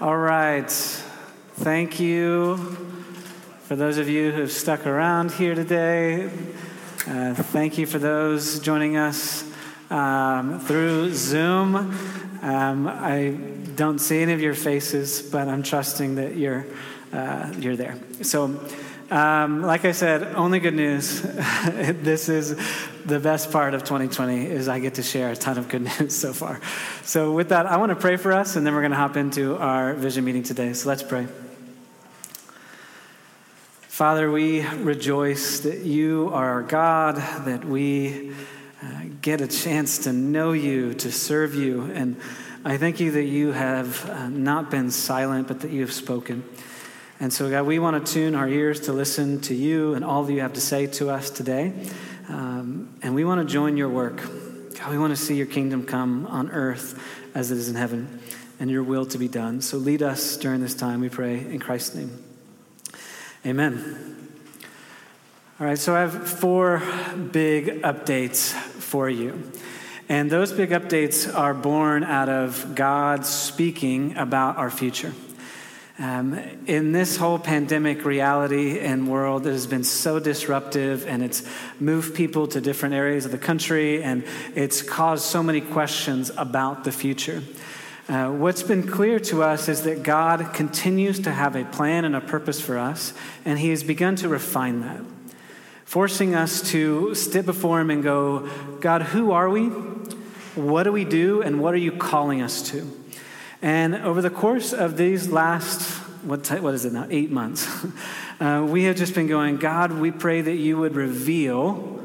All right. Thank you for those of you who have stuck around here today. Uh, thank you for those joining us um, through Zoom. Um, I don't see any of your faces, but I'm trusting that you're, uh, you're there. So, um, like I said, only good news. this is the best part of 2020 is I get to share a ton of good news so far. So with that, I want to pray for us, and then we're going to hop into our vision meeting today. So let's pray. Father, we rejoice that you are our God, that we uh, get a chance to know you, to serve you, and I thank you that you have uh, not been silent, but that you have spoken. And so, God, we want to tune our ears to listen to you and all that you have to say to us today. Um, and we want to join your work. God, we want to see your kingdom come on earth as it is in heaven and your will to be done. So lead us during this time, we pray, in Christ's name. Amen. All right, so I have four big updates for you. And those big updates are born out of God speaking about our future. Um, in this whole pandemic reality and world that has been so disruptive and it's moved people to different areas of the country and it's caused so many questions about the future. Uh, what's been clear to us is that God continues to have a plan and a purpose for us, and He has begun to refine that, forcing us to sit before Him and go, God, who are we? What do we do? And what are you calling us to? And over the course of these last, what, what is it now, eight months, uh, we have just been going, God, we pray that you would reveal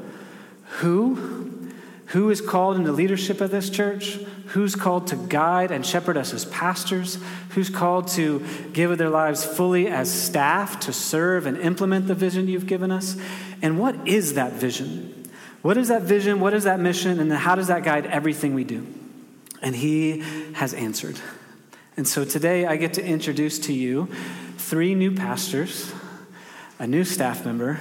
who, who is called into leadership of this church, who's called to guide and shepherd us as pastors, who's called to give their lives fully as staff to serve and implement the vision you've given us. And what is that vision? What is that vision? What is that mission? And then how does that guide everything we do? And he has answered. And so today I get to introduce to you three new pastors, a new staff member,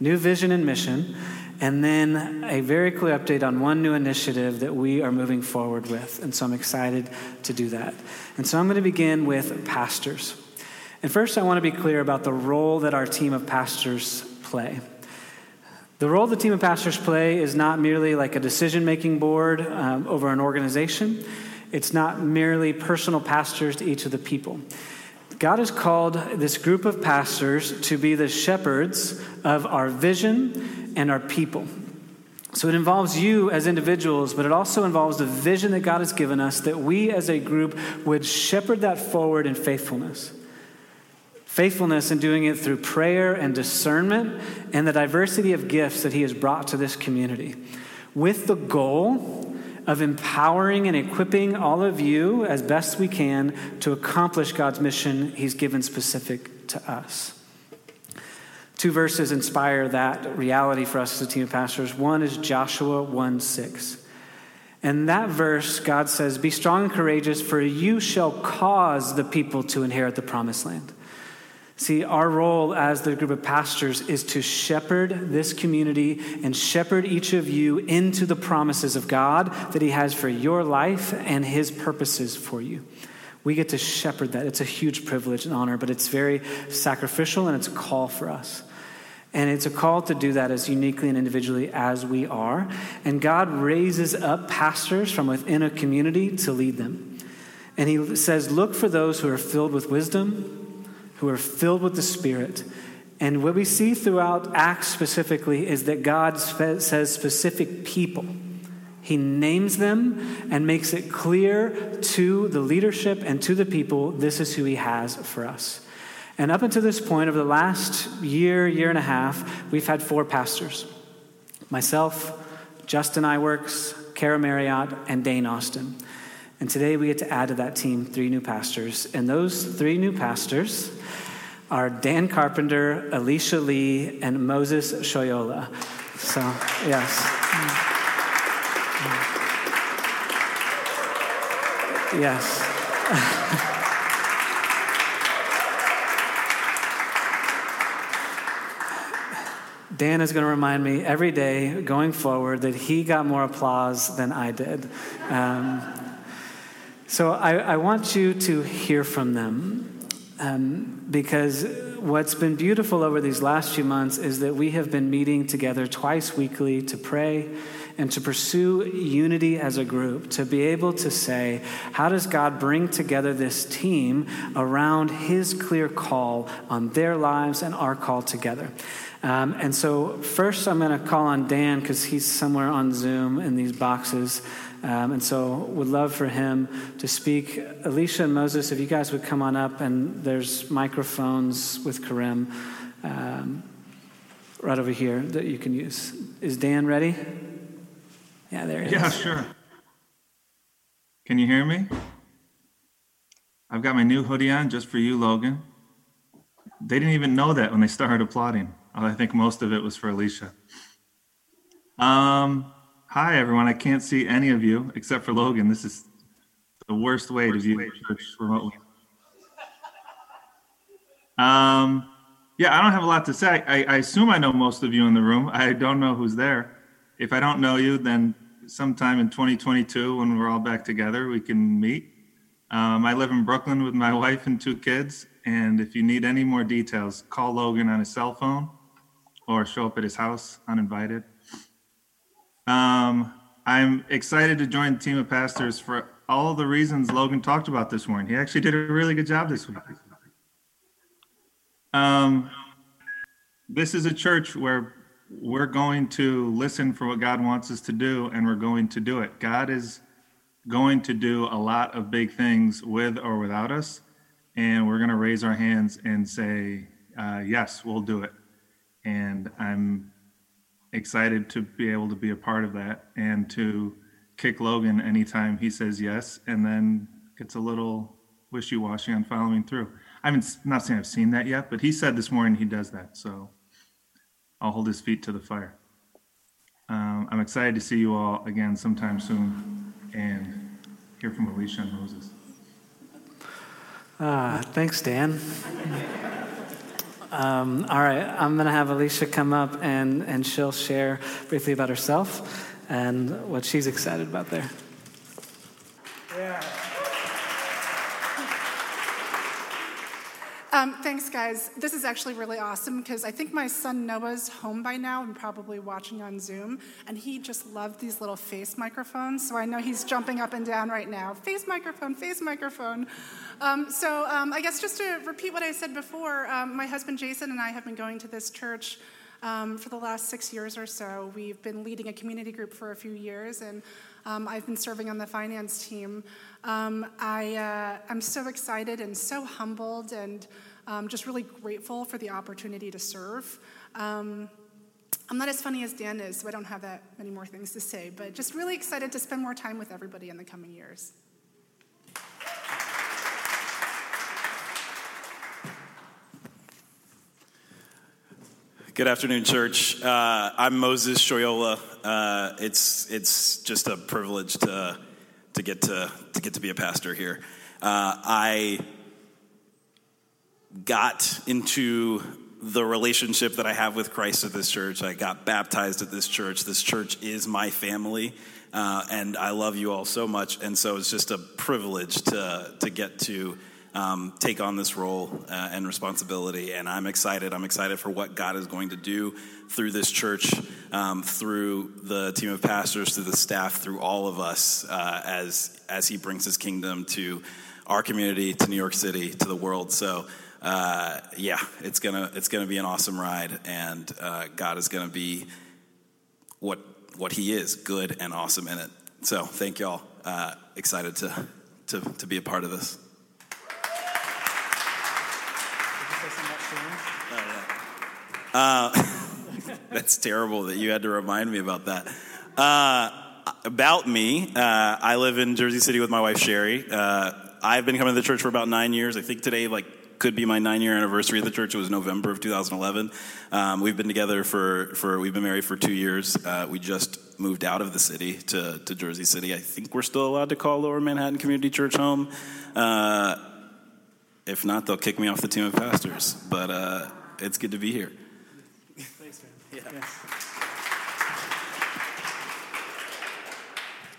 new vision and mission, and then a very clear update on one new initiative that we are moving forward with. And so I'm excited to do that. And so I'm going to begin with pastors. And first, I want to be clear about the role that our team of pastors play. The role the team of pastors play is not merely like a decision making board um, over an organization. It's not merely personal pastors to each of the people. God has called this group of pastors to be the shepherds of our vision and our people. So it involves you as individuals, but it also involves the vision that God has given us that we as a group would shepherd that forward in faithfulness. Faithfulness in doing it through prayer and discernment and the diversity of gifts that He has brought to this community, with the goal of empowering and equipping all of you as best we can to accomplish God's mission He's given specific to us. Two verses inspire that reality for us as a team of pastors. One is Joshua 1 6. And that verse, God says, Be strong and courageous, for you shall cause the people to inherit the promised land. See, our role as the group of pastors is to shepherd this community and shepherd each of you into the promises of God that He has for your life and His purposes for you. We get to shepherd that. It's a huge privilege and honor, but it's very sacrificial and it's a call for us. And it's a call to do that as uniquely and individually as we are. And God raises up pastors from within a community to lead them. And He says, Look for those who are filled with wisdom who are filled with the Spirit. And what we see throughout Acts specifically is that God says specific people. He names them and makes it clear to the leadership and to the people this is who He has for us. And up until this point, over the last year, year and a half, we've had four pastors myself, Justin Iwerks, Kara Marriott, and Dane Austin. And today we get to add to that team three new pastors. And those three new pastors are Dan Carpenter, Alicia Lee, and Moses Shoyola. So, yes. Yes. Dan is going to remind me every day going forward that he got more applause than I did. Um, So I, I want you to hear from them um, because what's been beautiful over these last few months is that we have been meeting together twice weekly to pray and to pursue unity as a group, to be able to say, how does God bring together this team around His clear call on their lives and our call together? Um, and so, first, I'm going to call on Dan because he's somewhere on Zoom in these boxes. Um, and so, would love for him to speak. Alicia and Moses, if you guys would come on up, and there's microphones with Karim um, right over here that you can use. Is Dan ready? Yeah, there it yeah, is. sure. Can you hear me? I've got my new hoodie on just for you, Logan. They didn't even know that when they started applauding. I think most of it was for Alicia. Um, hi, everyone. I can't see any of you except for Logan. This is the worst way worst to view way. church remotely. Um, yeah, I don't have a lot to say. I, I assume I know most of you in the room. I don't know who's there. If I don't know you, then sometime in 2022, when we're all back together, we can meet. Um, I live in Brooklyn with my wife and two kids. And if you need any more details, call Logan on his cell phone or show up at his house uninvited. Um, I'm excited to join the team of pastors for all the reasons Logan talked about this morning. He actually did a really good job this week. Um, this is a church where we're going to listen for what God wants us to do, and we're going to do it. God is going to do a lot of big things with or without us, and we're going to raise our hands and say, uh, Yes, we'll do it and I'm excited to be able to be a part of that and to kick Logan anytime he says yes, and then gets a little wishy-washy on following through. I'm not saying I've seen that yet, but he said this morning he does that, so I'll hold his feet to the fire. Um, I'm excited to see you all again sometime soon and hear from Alicia and Moses. Uh, thanks, Dan. Um, all right, I'm going to have Alicia come up and, and she'll share briefly about herself and what she's excited about there. Yeah. Um, thanks, guys. This is actually really awesome because I think my son Noah's home by now and probably watching on Zoom, and he just loved these little face microphones. So I know he's jumping up and down right now. Face microphone, face microphone. Um, so um, I guess just to repeat what I said before, um, my husband Jason and I have been going to this church. Um, for the last six years or so, we've been leading a community group for a few years, and um, I've been serving on the finance team. Um, I, uh, I'm so excited and so humbled and um, just really grateful for the opportunity to serve. Um, I'm not as funny as Dan is, so I don't have that many more things to say, but just really excited to spend more time with everybody in the coming years. Good afternoon, church. Uh, I'm Moses Shoyola. Uh, it's it's just a privilege to to get to to get to be a pastor here. Uh, I got into the relationship that I have with Christ at this church. I got baptized at this church. This church is my family, uh, and I love you all so much. And so it's just a privilege to to get to um, take on this role uh, and responsibility. And I'm excited. I'm excited for what God is going to do through this church, um, through the team of pastors, through the staff, through all of us uh, as as He brings His kingdom to our community, to New York City, to the world. So. Uh, yeah, it's gonna it's gonna be an awesome ride, and uh, God is gonna be what what He is, good and awesome in it. So thank y'all. Uh, excited to, to to be a part of this. Uh, that's terrible that you had to remind me about that. Uh, about me, uh, I live in Jersey City with my wife Sherry. Uh, I've been coming to the church for about nine years. I think today, like, could be my nine year anniversary of the church. It was November of 2011. Um, we've been together for, for we've been married for two years. Uh, we just moved out of the city to, to Jersey City. I think we're still allowed to call Lower Manhattan Community Church home. If not, they'll kick me off the team of pastors. But uh, it's good to be here. Thanks, man.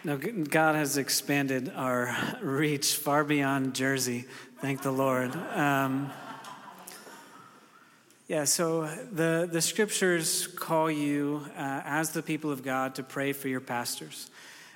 No, God has expanded our reach far beyond Jersey. Thank the Lord. Um, yeah, so the, the scriptures call you, uh, as the people of God, to pray for your pastors.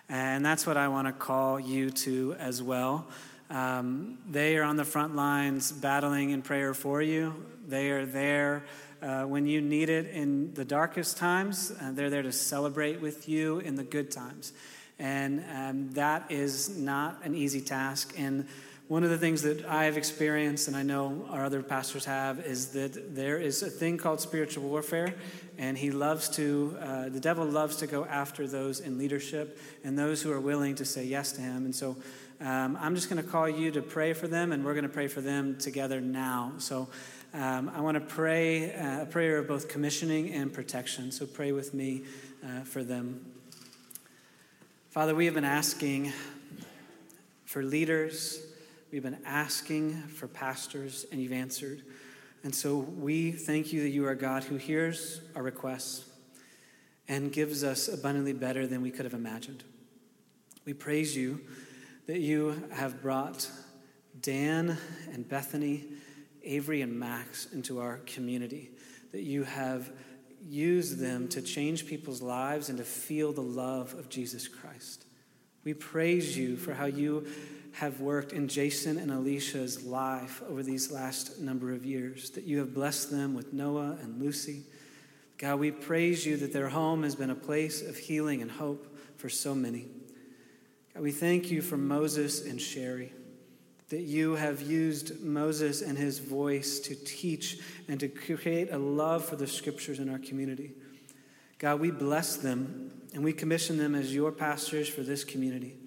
And that's what I want to call you to as well. Um, they are on the front lines battling in prayer for you. They are there uh, when you need it in the darkest times. Uh, they're there to celebrate with you in the good times. And um, that is not an easy task. And one of the things that I have experienced, and I know our other pastors have, is that there is a thing called spiritual warfare, and he loves to, uh, the devil loves to go after those in leadership and those who are willing to say yes to him. And so um, I'm just going to call you to pray for them, and we're going to pray for them together now. So um, I want to pray uh, a prayer of both commissioning and protection. So pray with me uh, for them. Father, we have been asking for leaders, we've been asking for pastors, and you've answered. And so we thank you that you are God who hears our requests and gives us abundantly better than we could have imagined. We praise you that you have brought Dan and Bethany, Avery and Max into our community, that you have used them to change people's lives and to feel the love of Jesus Christ. We praise you for how you have worked in Jason and Alicia's life over these last number of years, that you have blessed them with Noah and Lucy. God, we praise you that their home has been a place of healing and hope for so many. We thank you for Moses and Sherry that you have used Moses and his voice to teach and to create a love for the scriptures in our community. God, we bless them and we commission them as your pastors for this community,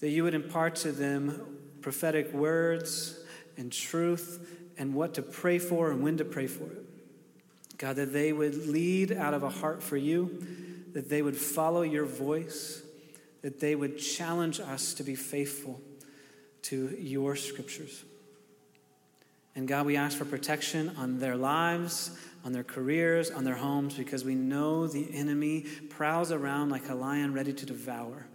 that you would impart to them prophetic words and truth and what to pray for and when to pray for it. God, that they would lead out of a heart for you, that they would follow your voice, that they would challenge us to be faithful to your scriptures. And God, we ask for protection on their lives, on their careers, on their homes, because we know the enemy prowls around like a lion ready to devour.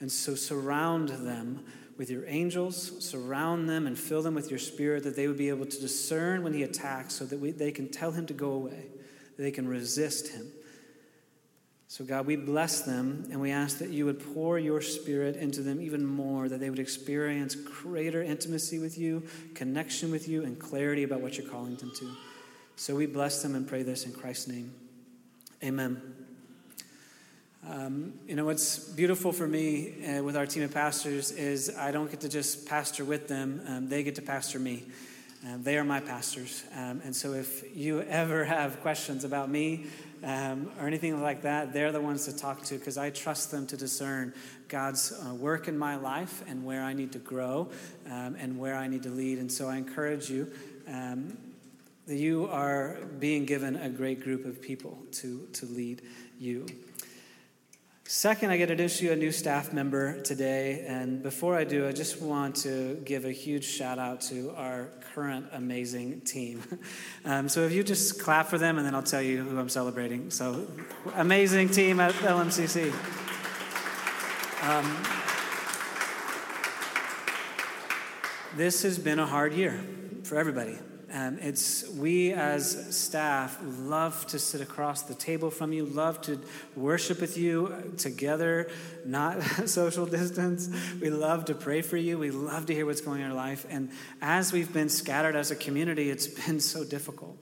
And so surround them with your angels, surround them and fill them with your spirit that they would be able to discern when he attacks so that we, they can tell him to go away, that they can resist him. So, God, we bless them and we ask that you would pour your spirit into them even more, that they would experience greater intimacy with you, connection with you, and clarity about what you're calling them to. So, we bless them and pray this in Christ's name. Amen. Um, you know, what's beautiful for me uh, with our team of pastors is I don't get to just pastor with them, um, they get to pastor me. Um, they are my pastors. Um, and so if you ever have questions about me, um, or anything like that, they're the ones to talk to because I trust them to discern God's uh, work in my life and where I need to grow um, and where I need to lead. And so I encourage you um, that you are being given a great group of people to, to lead you. Second, I get to introduce you a new staff member today. And before I do, I just want to give a huge shout out to our current amazing team. Um, so if you just clap for them, and then I'll tell you who I'm celebrating. So, amazing team at LMCC. Um, this has been a hard year for everybody. Um, it's we as staff love to sit across the table from you, love to worship with you together, not social distance. We love to pray for you. We love to hear what's going on in your life. And as we've been scattered as a community, it's been so difficult.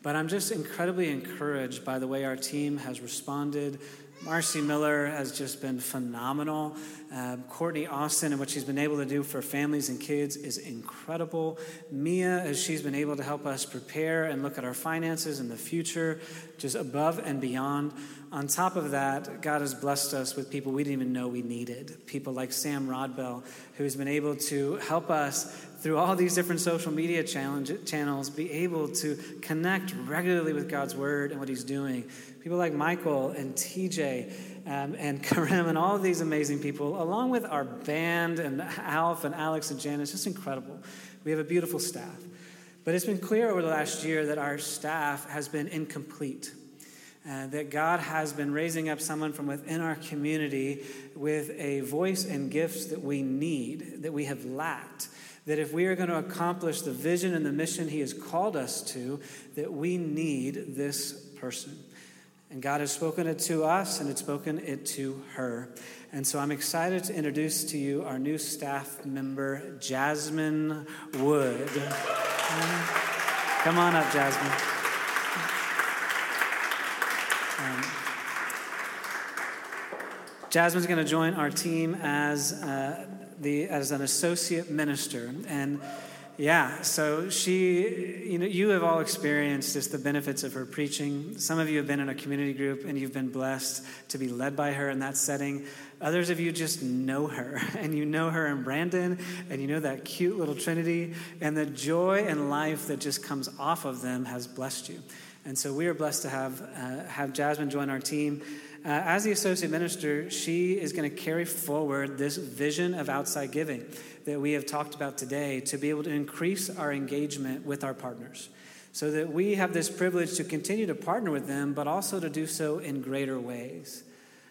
But I'm just incredibly encouraged by the way our team has responded, Marcy Miller has just been phenomenal. Um, Courtney Austin and what she's been able to do for families and kids is incredible. Mia, as she's been able to help us prepare and look at our finances in the future, just above and beyond. On top of that, God has blessed us with people we didn't even know we needed. People like Sam Rodbell, who's been able to help us through all these different social media channels, be able to connect regularly with God's word and what He's doing. People like Michael and TJ um, and Karim and all of these amazing people, along with our band and Alf and Alex and Jan, it's just incredible. We have a beautiful staff. But it's been clear over the last year that our staff has been incomplete. Uh, that God has been raising up someone from within our community with a voice and gifts that we need, that we have lacked. That if we are going to accomplish the vision and the mission He has called us to, that we need this person. And God has spoken it to us and it's spoken it to her. And so I'm excited to introduce to you our new staff member, Jasmine Wood. Come on up, Jasmine. Um, Jasmine's going to join our team as, uh, the, as an associate minister. And yeah, so she, you know, you have all experienced just the benefits of her preaching. Some of you have been in a community group and you've been blessed to be led by her in that setting. Others of you just know her, and you know her and Brandon, and you know that cute little Trinity, and the joy and life that just comes off of them has blessed you. And so we are blessed to have, uh, have Jasmine join our team. Uh, as the associate minister, she is going to carry forward this vision of outside giving that we have talked about today to be able to increase our engagement with our partners so that we have this privilege to continue to partner with them, but also to do so in greater ways.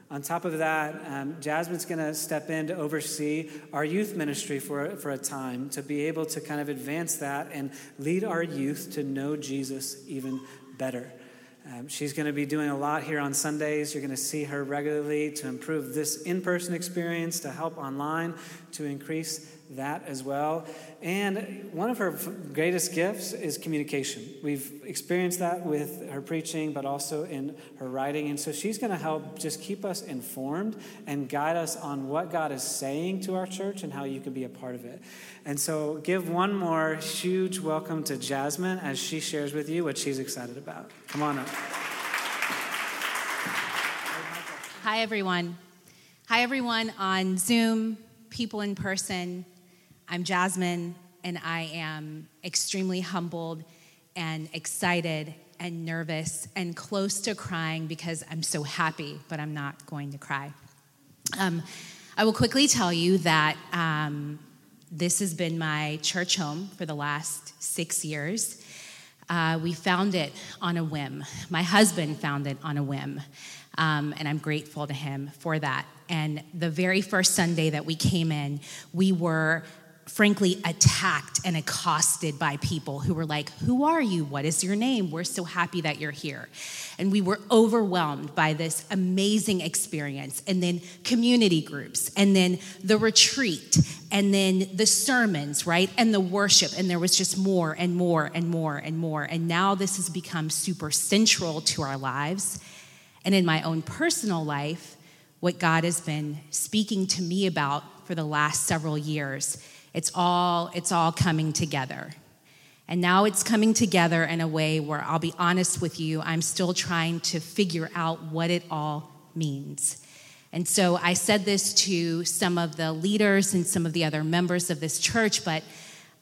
On top of that, um, Jasmine's going to step in to oversee our youth ministry for, for a time to be able to kind of advance that and lead our youth to know Jesus even better. Um, she's going to be doing a lot here on Sundays. You're going to see her regularly to improve this in person experience, to help online, to increase that as well. And one of her greatest gifts is communication. We've experienced that with her preaching, but also in her writing. And so she's going to help just keep us informed and guide us on what God is saying to our church and how you can be a part of it. And so give one more huge welcome to Jasmine as she shares with you what she's excited about. Come on up. Hi, everyone. Hi, everyone on Zoom, people in person. I'm Jasmine, and I am extremely humbled and excited and nervous and close to crying because I'm so happy, but I'm not going to cry. Um, I will quickly tell you that um, this has been my church home for the last six years. Uh, we found it on a whim. My husband found it on a whim, um, and I'm grateful to him for that. And the very first Sunday that we came in, we were frankly attacked and accosted by people who were like, Who are you? What is your name? We're so happy that you're here. And we were overwhelmed by this amazing experience. And then community groups, and then the retreat, and then the sermons, right? And the worship. And there was just more and more and more and more. And now this has become super central to our lives. And in my own personal life, what God has been speaking to me about for the last several years it's all, it's all coming together. And now it's coming together in a way where I'll be honest with you, I'm still trying to figure out what it all means. And so I said this to some of the leaders and some of the other members of this church, but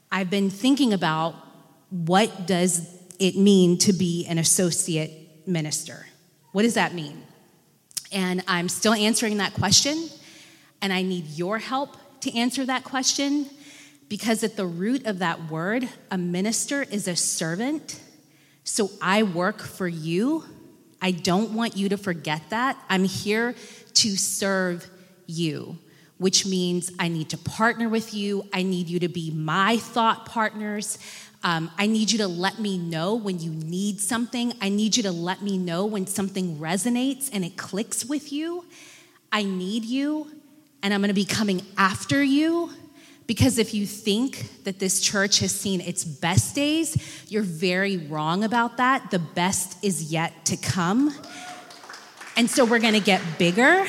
I've been thinking about what does it mean to be an associate minister? What does that mean? And I'm still answering that question, and I need your help to answer that question because at the root of that word, a minister is a servant. So I work for you. I don't want you to forget that. I'm here to serve you, which means I need to partner with you. I need you to be my thought partners. Um, I need you to let me know when you need something. I need you to let me know when something resonates and it clicks with you. I need you, and I'm gonna be coming after you because if you think that this church has seen its best days, you're very wrong about that. The best is yet to come. And so we're gonna get bigger.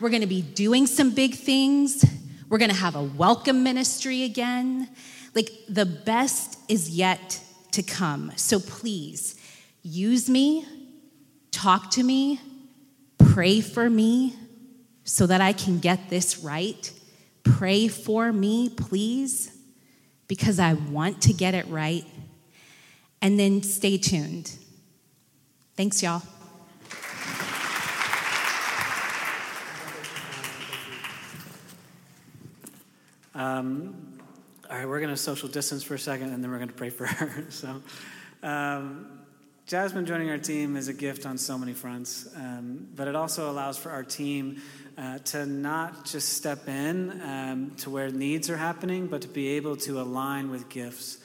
We're gonna be doing some big things. We're gonna have a welcome ministry again. Like the best is yet to come. So please use me, talk to me, pray for me so that I can get this right Pray for me, please, because I want to get it right. And then stay tuned. Thanks, y'all. Um, all right, we're going to social distance for a second and then we're going to pray for her. So, um, Jasmine joining our team is a gift on so many fronts, um, but it also allows for our team uh, to not just step in um, to where needs are happening, but to be able to align with gifts.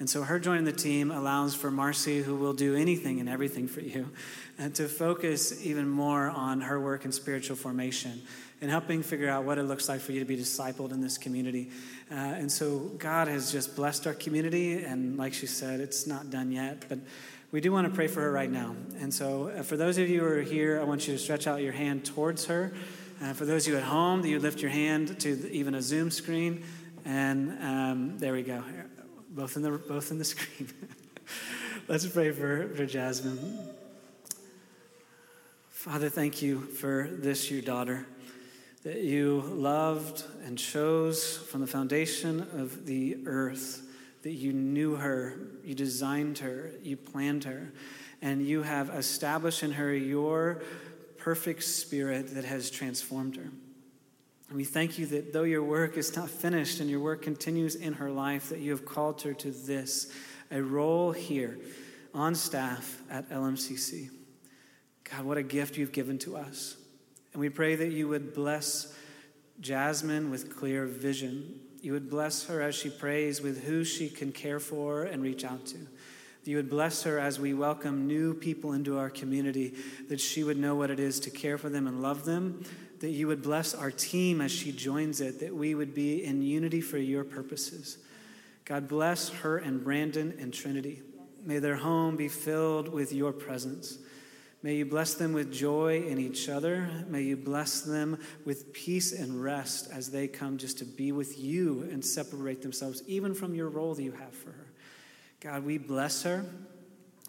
And so her joining the team allows for Marcy, who will do anything and everything for you, and to focus even more on her work in spiritual formation and helping figure out what it looks like for you to be discipled in this community. Uh, and so God has just blessed our community, and like she said, it's not done yet, but we do want to pray for her right now. And so, uh, for those of you who are here, I want you to stretch out your hand towards her. Uh, for those of you at home, that you lift your hand to even a Zoom screen. And um, there we go, both in the, both in the screen. Let's pray for, for Jasmine. Father, thank you for this, your daughter, that you loved and chose from the foundation of the earth, that you knew her, you designed her, you planned her, and you have established in her your perfect spirit that has transformed her. And we thank you that though your work is not finished and your work continues in her life, that you have called her to this, a role here on staff at LMCC. God, what a gift you've given to us. And we pray that you would bless Jasmine with clear vision. You would bless her as she prays with who she can care for and reach out to. That you would bless her as we welcome new people into our community, that she would know what it is to care for them and love them. That you would bless our team as she joins it, that we would be in unity for your purposes. God bless her and Brandon and Trinity. May their home be filled with your presence. May you bless them with joy in each other. May you bless them with peace and rest as they come just to be with you and separate themselves even from your role that you have for her. God, we bless her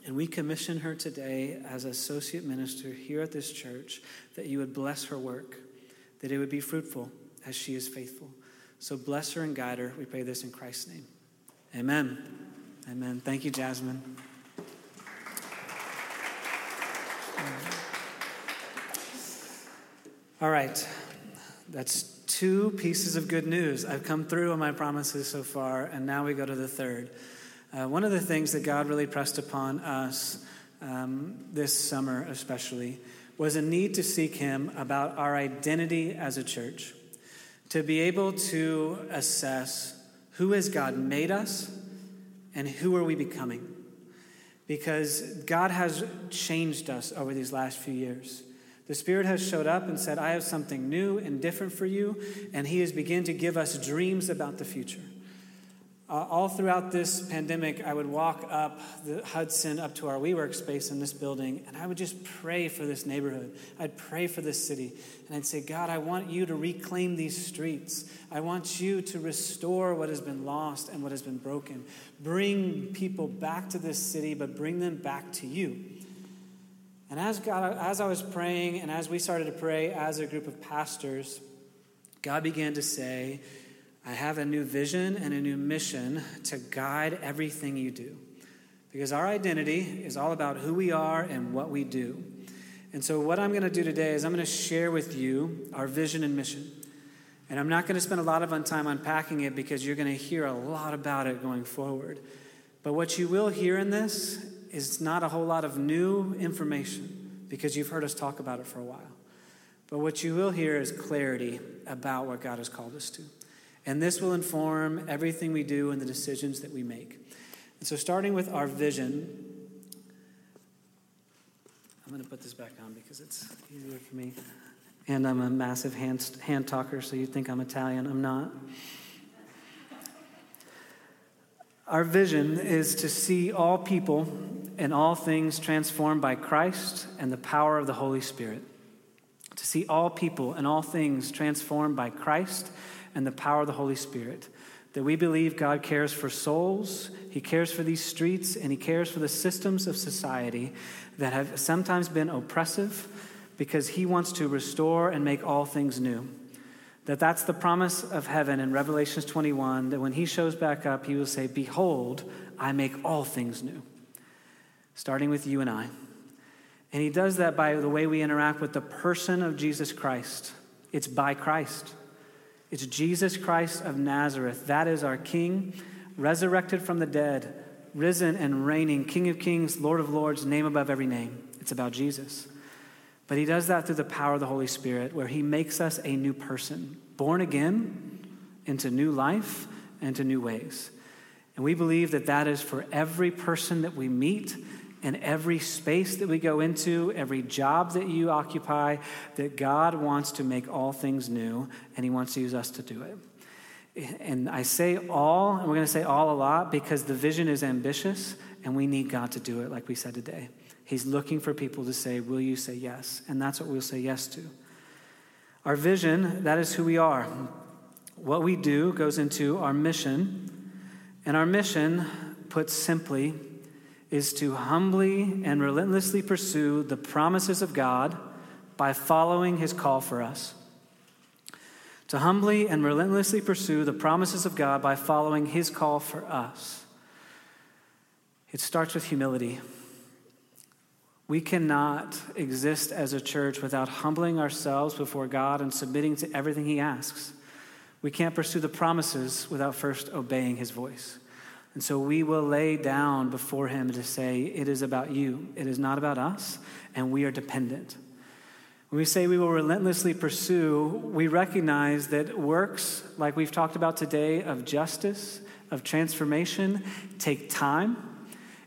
and we commission her today as associate minister here at this church that you would bless her work, that it would be fruitful as she is faithful. So bless her and guide her. We pray this in Christ's name. Amen. Amen. Thank you, Jasmine. All right, that's two pieces of good news. I've come through on my promises so far, and now we go to the third. Uh, one of the things that God really pressed upon us um, this summer, especially, was a need to seek Him about our identity as a church, to be able to assess who has God made us and who are we becoming. Because God has changed us over these last few years. The Spirit has showed up and said, I have something new and different for you, and He has begun to give us dreams about the future. Uh, all throughout this pandemic, I would walk up the Hudson up to our WeWork space in this building, and I would just pray for this neighborhood. I'd pray for this city, and I'd say, God, I want you to reclaim these streets. I want you to restore what has been lost and what has been broken. Bring people back to this city, but bring them back to you. And as, God, as I was praying and as we started to pray as a group of pastors, God began to say, I have a new vision and a new mission to guide everything you do. Because our identity is all about who we are and what we do. And so, what I'm going to do today is I'm going to share with you our vision and mission. And I'm not going to spend a lot of time unpacking it because you're going to hear a lot about it going forward. But what you will hear in this is not a whole lot of new information because you've heard us talk about it for a while. But what you will hear is clarity about what God has called us to. And this will inform everything we do and the decisions that we make. And so, starting with our vision, I'm going to put this back on because it's easier for me. And I'm a massive hand, hand talker, so you think I'm Italian. I'm not. Our vision is to see all people and all things transformed by Christ and the power of the Holy Spirit. To see all people and all things transformed by Christ and the power of the Holy Spirit. That we believe God cares for souls, He cares for these streets, and He cares for the systems of society that have sometimes been oppressive because He wants to restore and make all things new. That that's the promise of heaven in Revelations 21 that when he shows back up, he will say, Behold, I make all things new, starting with you and I. And he does that by the way we interact with the person of Jesus Christ. It's by Christ. It's Jesus Christ of Nazareth. That is our King, resurrected from the dead, risen and reigning, King of kings, Lord of lords, name above every name. It's about Jesus. But he does that through the power of the Holy Spirit, where he makes us a new person, born again into new life and to new ways. And we believe that that is for every person that we meet and every space that we go into, every job that you occupy, that God wants to make all things new and he wants to use us to do it. And I say all, and we're going to say all a lot because the vision is ambitious and we need God to do it, like we said today. He's looking for people to say, Will you say yes? And that's what we'll say yes to. Our vision, that is who we are. What we do goes into our mission. And our mission, put simply, is to humbly and relentlessly pursue the promises of God by following his call for us to humbly and relentlessly pursue the promises of God by following His call for us. It starts with humility. We cannot exist as a church without humbling ourselves before God and submitting to everything He asks. We can't pursue the promises without first obeying His voice. And so we will lay down before Him to say, It is about you, it is not about us, and we are dependent. When we say we will relentlessly pursue, we recognize that works like we've talked about today of justice, of transformation, take time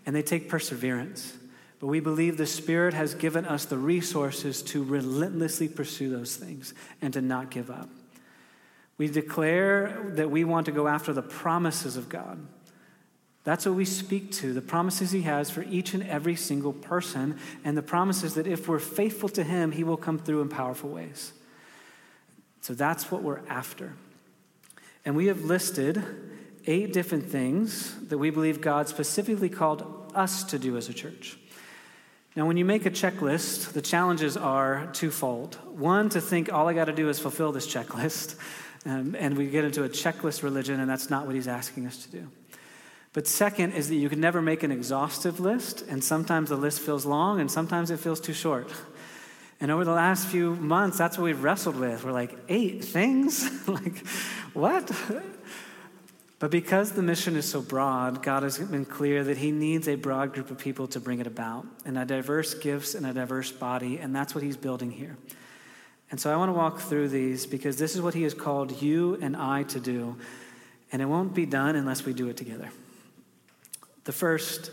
and they take perseverance. But we believe the Spirit has given us the resources to relentlessly pursue those things and to not give up. We declare that we want to go after the promises of God. That's what we speak to the promises He has for each and every single person, and the promises that if we're faithful to Him, He will come through in powerful ways. So that's what we're after. And we have listed eight different things that we believe God specifically called us to do as a church. Now, when you make a checklist, the challenges are twofold. One, to think all I got to do is fulfill this checklist, um, and we get into a checklist religion, and that's not what He's asking us to do. But second is that you can never make an exhaustive list, and sometimes the list feels long and sometimes it feels too short. And over the last few months, that's what we've wrestled with. We're like, eight things? like, what? But because the mission is so broad, God has been clear that He needs a broad group of people to bring it about, and a diverse gifts and a diverse body, and that's what He's building here. And so I want to walk through these because this is what He has called you and I to do, and it won't be done unless we do it together. The first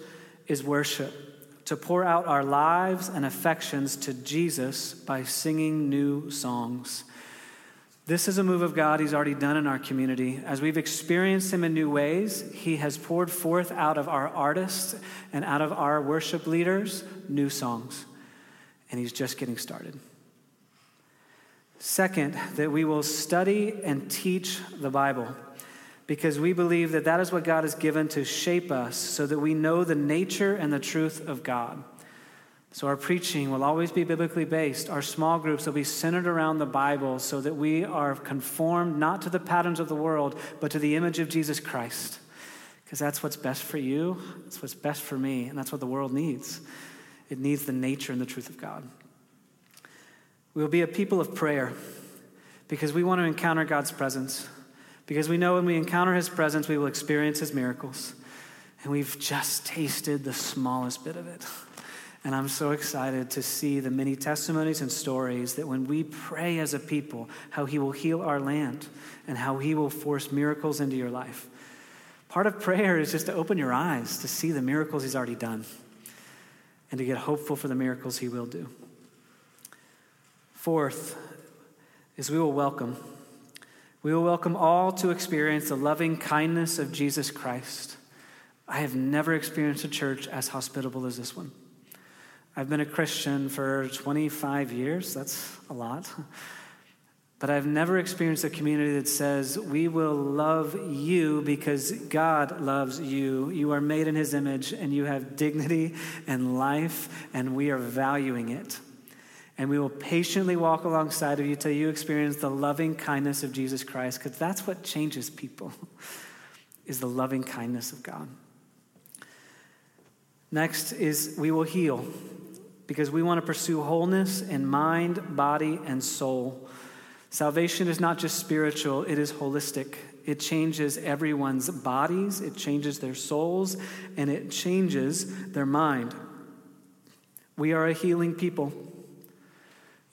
is worship, to pour out our lives and affections to Jesus by singing new songs. This is a move of God He's already done in our community. As we've experienced Him in new ways, He has poured forth out of our artists and out of our worship leaders new songs. And He's just getting started. Second, that we will study and teach the Bible because we believe that that is what God has given to shape us so that we know the nature and the truth of God. So, our preaching will always be biblically based. Our small groups will be centered around the Bible so that we are conformed not to the patterns of the world, but to the image of Jesus Christ. Because that's what's best for you, that's what's best for me, and that's what the world needs. It needs the nature and the truth of God. We will be a people of prayer because we want to encounter God's presence. Because we know when we encounter his presence, we will experience his miracles. And we've just tasted the smallest bit of it. And I'm so excited to see the many testimonies and stories that when we pray as a people, how he will heal our land and how he will force miracles into your life. Part of prayer is just to open your eyes to see the miracles he's already done and to get hopeful for the miracles he will do. Fourth is we will welcome we will welcome all to experience the loving kindness of Jesus Christ. I have never experienced a church as hospitable as this one. I've been a Christian for 25 years, that's a lot. But I've never experienced a community that says, We will love you because God loves you. You are made in His image and you have dignity and life, and we are valuing it and we will patiently walk alongside of you till you experience the loving kindness of Jesus Christ because that's what changes people is the loving kindness of God. Next is we will heal because we want to pursue wholeness in mind, body, and soul. Salvation is not just spiritual, it is holistic. It changes everyone's bodies, it changes their souls, and it changes their mind. We are a healing people.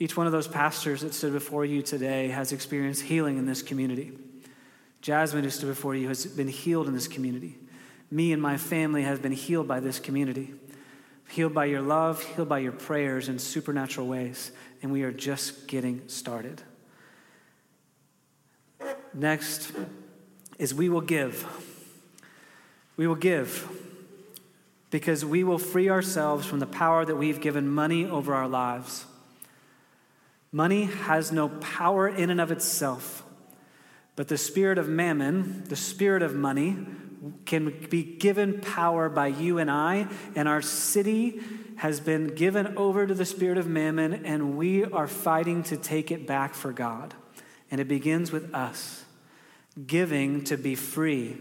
Each one of those pastors that stood before you today has experienced healing in this community. Jasmine, who stood before you, has been healed in this community. Me and my family have been healed by this community, healed by your love, healed by your prayers in supernatural ways, and we are just getting started. Next is we will give. We will give because we will free ourselves from the power that we've given money over our lives. Money has no power in and of itself, but the spirit of mammon, the spirit of money, can be given power by you and I, and our city has been given over to the spirit of mammon, and we are fighting to take it back for God. And it begins with us giving to be free,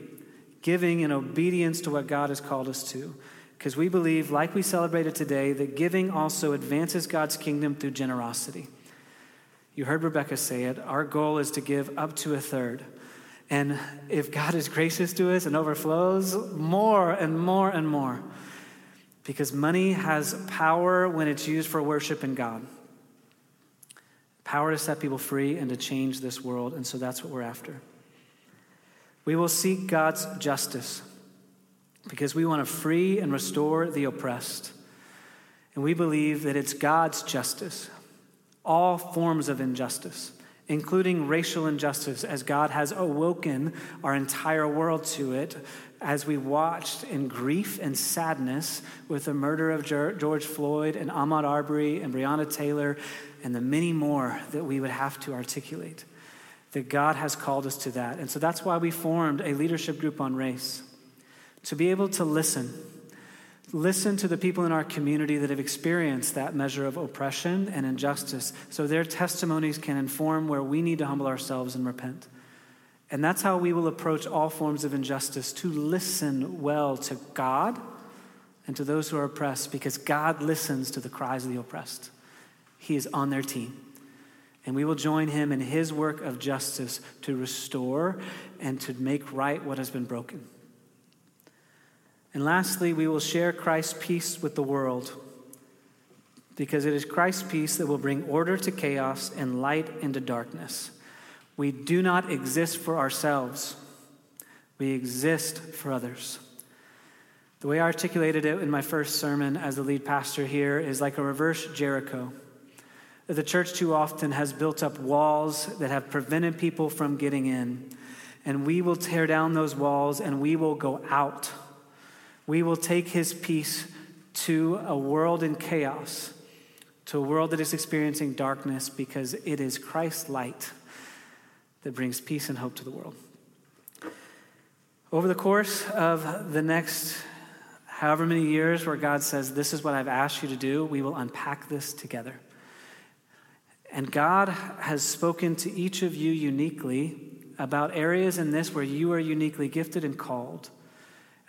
giving in obedience to what God has called us to. Because we believe, like we celebrated today, that giving also advances God's kingdom through generosity. You heard Rebecca say it. Our goal is to give up to a third. And if God is gracious to us and overflows, more and more and more. Because money has power when it's used for worship in God power to set people free and to change this world. And so that's what we're after. We will seek God's justice because we want to free and restore the oppressed. And we believe that it's God's justice, all forms of injustice, including racial injustice, as God has awoken our entire world to it, as we watched in grief and sadness with the murder of George Floyd and Ahmaud Arbery and Breonna Taylor and the many more that we would have to articulate that God has called us to that. And so that's why we formed a leadership group on race to be able to listen. Listen to the people in our community that have experienced that measure of oppression and injustice so their testimonies can inform where we need to humble ourselves and repent. And that's how we will approach all forms of injustice to listen well to God and to those who are oppressed because God listens to the cries of the oppressed. He is on their team. And we will join him in his work of justice to restore and to make right what has been broken. And lastly, we will share Christ's peace with the world because it is Christ's peace that will bring order to chaos and light into darkness. We do not exist for ourselves, we exist for others. The way I articulated it in my first sermon as the lead pastor here is like a reverse Jericho the church too often has built up walls that have prevented people from getting in. And we will tear down those walls and we will go out. We will take his peace to a world in chaos, to a world that is experiencing darkness because it is Christ's light that brings peace and hope to the world. Over the course of the next however many years where God says, This is what I've asked you to do, we will unpack this together. And God has spoken to each of you uniquely about areas in this where you are uniquely gifted and called.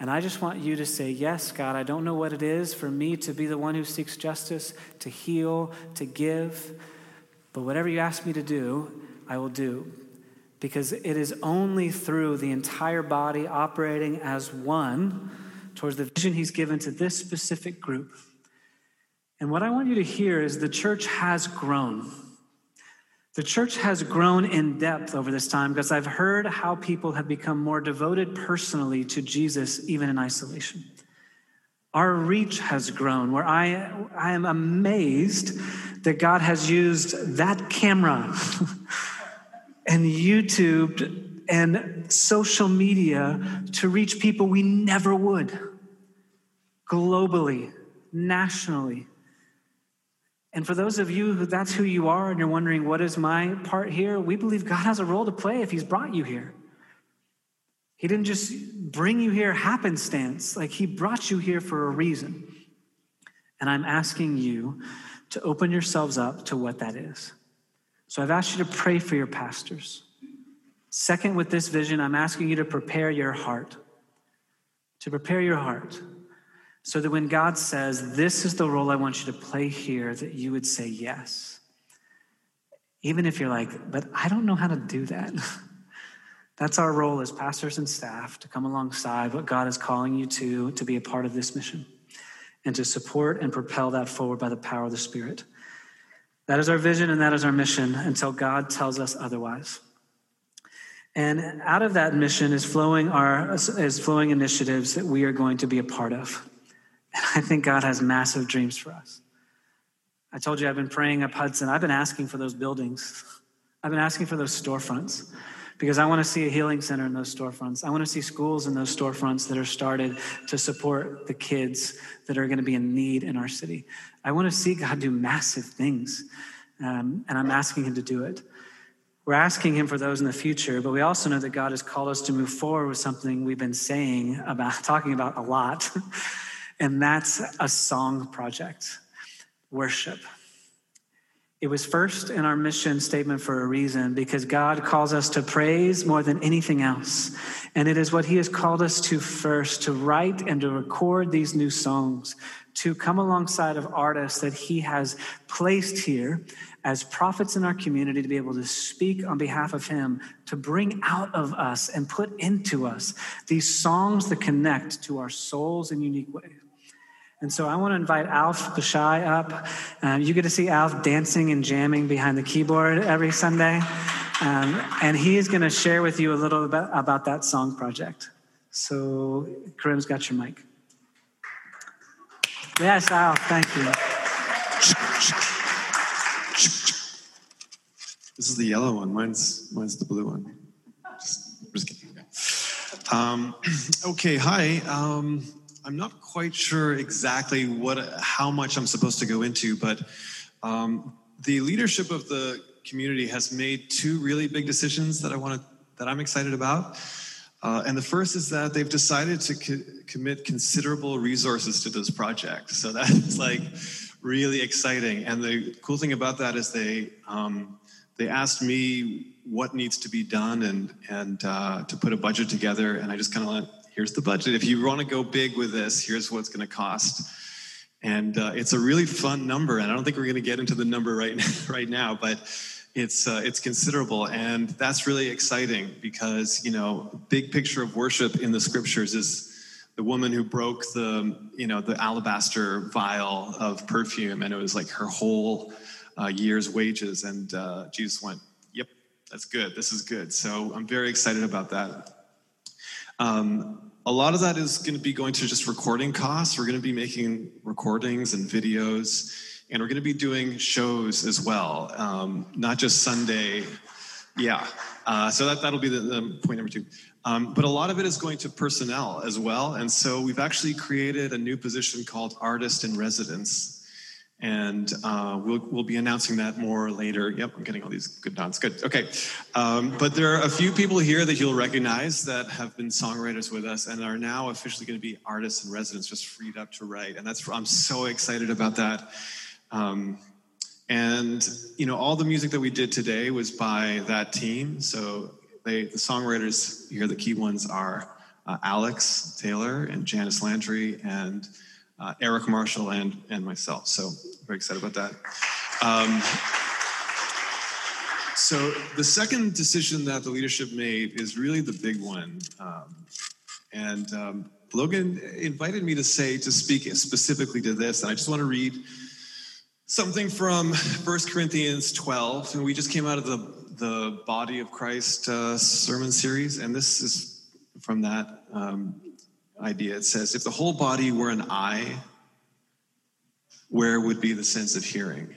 And I just want you to say, Yes, God, I don't know what it is for me to be the one who seeks justice, to heal, to give. But whatever you ask me to do, I will do. Because it is only through the entire body operating as one towards the vision He's given to this specific group. And what I want you to hear is the church has grown. The church has grown in depth over this time because I've heard how people have become more devoted personally to Jesus, even in isolation. Our reach has grown, where I, I am amazed that God has used that camera and YouTube and social media to reach people we never would globally, nationally. And for those of you who that's who you are and you're wondering, what is my part here? We believe God has a role to play if He's brought you here. He didn't just bring you here happenstance, like He brought you here for a reason. And I'm asking you to open yourselves up to what that is. So I've asked you to pray for your pastors. Second, with this vision, I'm asking you to prepare your heart. To prepare your heart so that when God says, This is the role I want you to play here, that you would say yes. Even if you're like, But I don't know how to do that. That's our role as pastors and staff to come alongside what God is calling you to, to be a part of this mission and to support and propel that forward by the power of the Spirit. That is our vision and that is our mission until God tells us otherwise. And out of that mission is flowing our is flowing initiatives that we are going to be a part of. And I think God has massive dreams for us. I told you I've been praying up Hudson. I've been asking for those buildings. I've been asking for those storefronts because I want to see a healing center in those storefronts. I want to see schools in those storefronts that are started to support the kids that are going to be in need in our city. I want to see God do massive things, um, and I'm asking Him to do it. We're asking Him for those in the future, but we also know that God has called us to move forward with something we've been saying about, talking about a lot, and that's a song project worship. It was first in our mission statement for a reason because God calls us to praise more than anything else. And it is what He has called us to first to write and to record these new songs, to come alongside of artists that He has placed here as prophets in our community to be able to speak on behalf of Him, to bring out of us and put into us these songs that connect to our souls in unique ways. And so I want to invite Alf Bashai up. Um, you get to see Alf dancing and jamming behind the keyboard every Sunday. Um, and he is going to share with you a little bit about that song project. So, Karim's got your mic. Yes, Alf, thank you. This is the yellow one. Mine's mine's the blue one. Just, just kidding. Um, okay, hi. I'm not quite sure exactly what how much I'm supposed to go into, but um, the leadership of the community has made two really big decisions that I want to that I'm excited about. Uh, and the first is that they've decided to co- commit considerable resources to this project. So that's like really exciting. And the cool thing about that is they um, they asked me what needs to be done and and uh, to put a budget together. And I just kind of here's the budget. If you want to go big with this, here's what it's going to cost. And uh, it's a really fun number. And I don't think we're going to get into the number right now, right now, but it's uh, it's considerable, and that's really exciting because you know, big picture of worship in the scriptures is the woman who broke the you know the alabaster vial of perfume, and it was like her whole uh, year's wages. And uh, Jesus went, "Yep, that's good. This is good." So I'm very excited about that. Um, a lot of that is going to be going to just recording costs. We're going to be making recordings and videos, and we're going to be doing shows as well, um, not just Sunday. Yeah, uh, so that, that'll be the, the point number two. Um, but a lot of it is going to personnel as well. And so we've actually created a new position called Artist in Residence and uh, we'll, we'll be announcing that more later. Yep, I'm getting all these good nods. Good. Okay. Um, but there are a few people here that you'll recognize that have been songwriters with us and are now officially going to be artists and residents, just freed up to write. And that's I'm so excited about that. Um, and you know, all the music that we did today was by that team. So they, the songwriters here, the key ones are uh, Alex Taylor and Janice Landry and uh, Eric Marshall and, and myself. So very excited about that. Um, so the second decision that the leadership made is really the big one. Um, and um, Logan invited me to say, to speak specifically to this. And I just want to read something from 1 Corinthians 12. And we just came out of the, the Body of Christ uh, sermon series. And this is from that um, idea. It says, if the whole body were an eye, where would be the sense of hearing?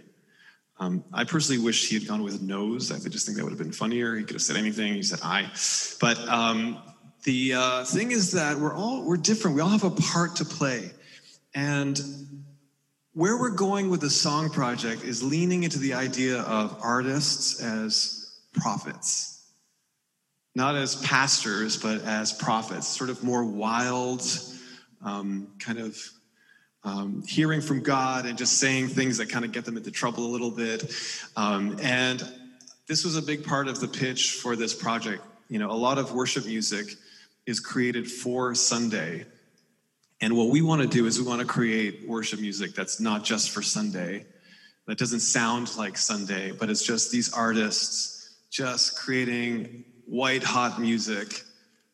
Um, I personally wish he had gone with nose. I just think that would have been funnier. He could have said anything. He said eye. But um, the uh, thing is that we're all we're different. We all have a part to play, and where we're going with the song project is leaning into the idea of artists as prophets not as pastors, but as prophets, sort of more wild, um, kind of um, hearing from God and just saying things that kind of get them into trouble a little bit. Um, and this was a big part of the pitch for this project. You know, a lot of worship music is created for Sunday. And what we want to do is we want to create worship music that's not just for Sunday, that doesn't sound like Sunday, but it's just these artists just creating white hot music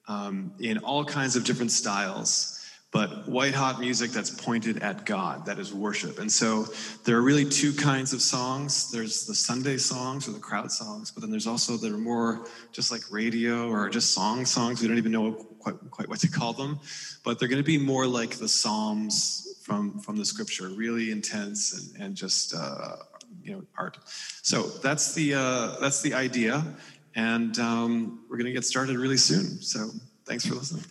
um, in all kinds of different styles but white hot music that's pointed at God, that is worship. And so there are really two kinds of songs. There's the Sunday songs or the crowd songs, but then there's also are more just like radio or just song songs. We don't even know quite, quite what to call them, but they're going to be more like the Psalms from, from the scripture, really intense and, and just, uh, you know, art. So that's the, uh, that's the idea. And um, we're going to get started really soon. So thanks for listening.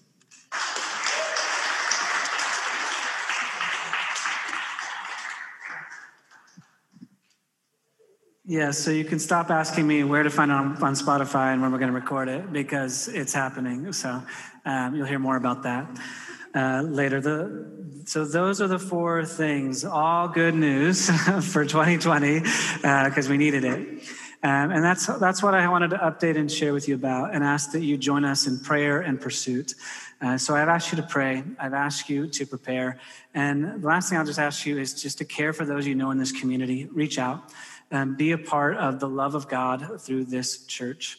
Yeah, so you can stop asking me where to find it on, on Spotify and when we're going to record it because it's happening. So um, you'll hear more about that uh, later. The, so those are the four things. All good news for 2020 because uh, we needed it. Um, and that's that's what I wanted to update and share with you about, and ask that you join us in prayer and pursuit. Uh, so I've asked you to pray. I've asked you to prepare, and the last thing I'll just ask you is just to care for those you know in this community. Reach out and be a part of the love of God through this church.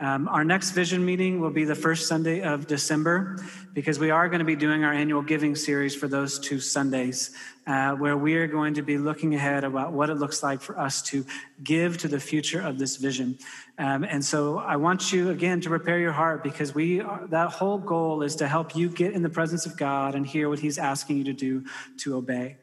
Um, our next vision meeting will be the first Sunday of December because we are going to be doing our annual giving series for those two Sundays, uh, where we are going to be looking ahead about what it looks like for us to give to the future of this vision. Um, and so I want you again to prepare your heart because we are, that whole goal is to help you get in the presence of God and hear what He's asking you to do to obey,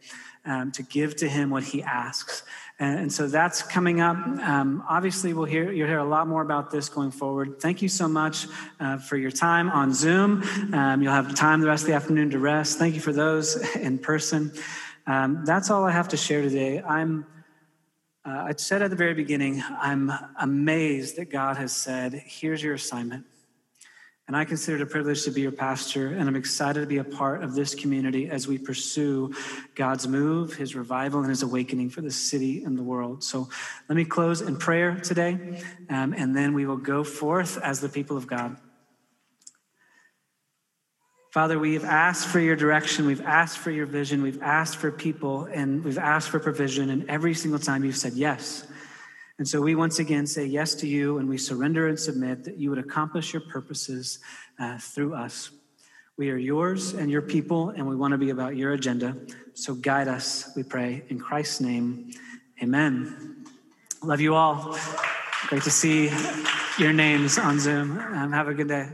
um, to give to Him what He asks. And, so that's coming up. Um, obviously, we'll hear you'll hear a lot more about this going forward. Thank you so much uh, for your time on Zoom. Um, you'll have time the rest of the afternoon to rest. Thank you for those in person. Um, that's all I have to share today. I'm. Uh, I said at the very beginning, I'm amazed that God has said, "Here's your assignment." And I consider it a privilege to be your pastor, and I'm excited to be a part of this community as we pursue God's move, his revival, and his awakening for the city and the world. So let me close in prayer today, um, and then we will go forth as the people of God. Father, we have asked for your direction, we've asked for your vision, we've asked for people, and we've asked for provision, and every single time you've said yes. And so we once again say yes to you and we surrender and submit that you would accomplish your purposes uh, through us. We are yours and your people, and we want to be about your agenda. So guide us, we pray. In Christ's name, amen. Love you all. Great to see your names on Zoom. Um, have a good day.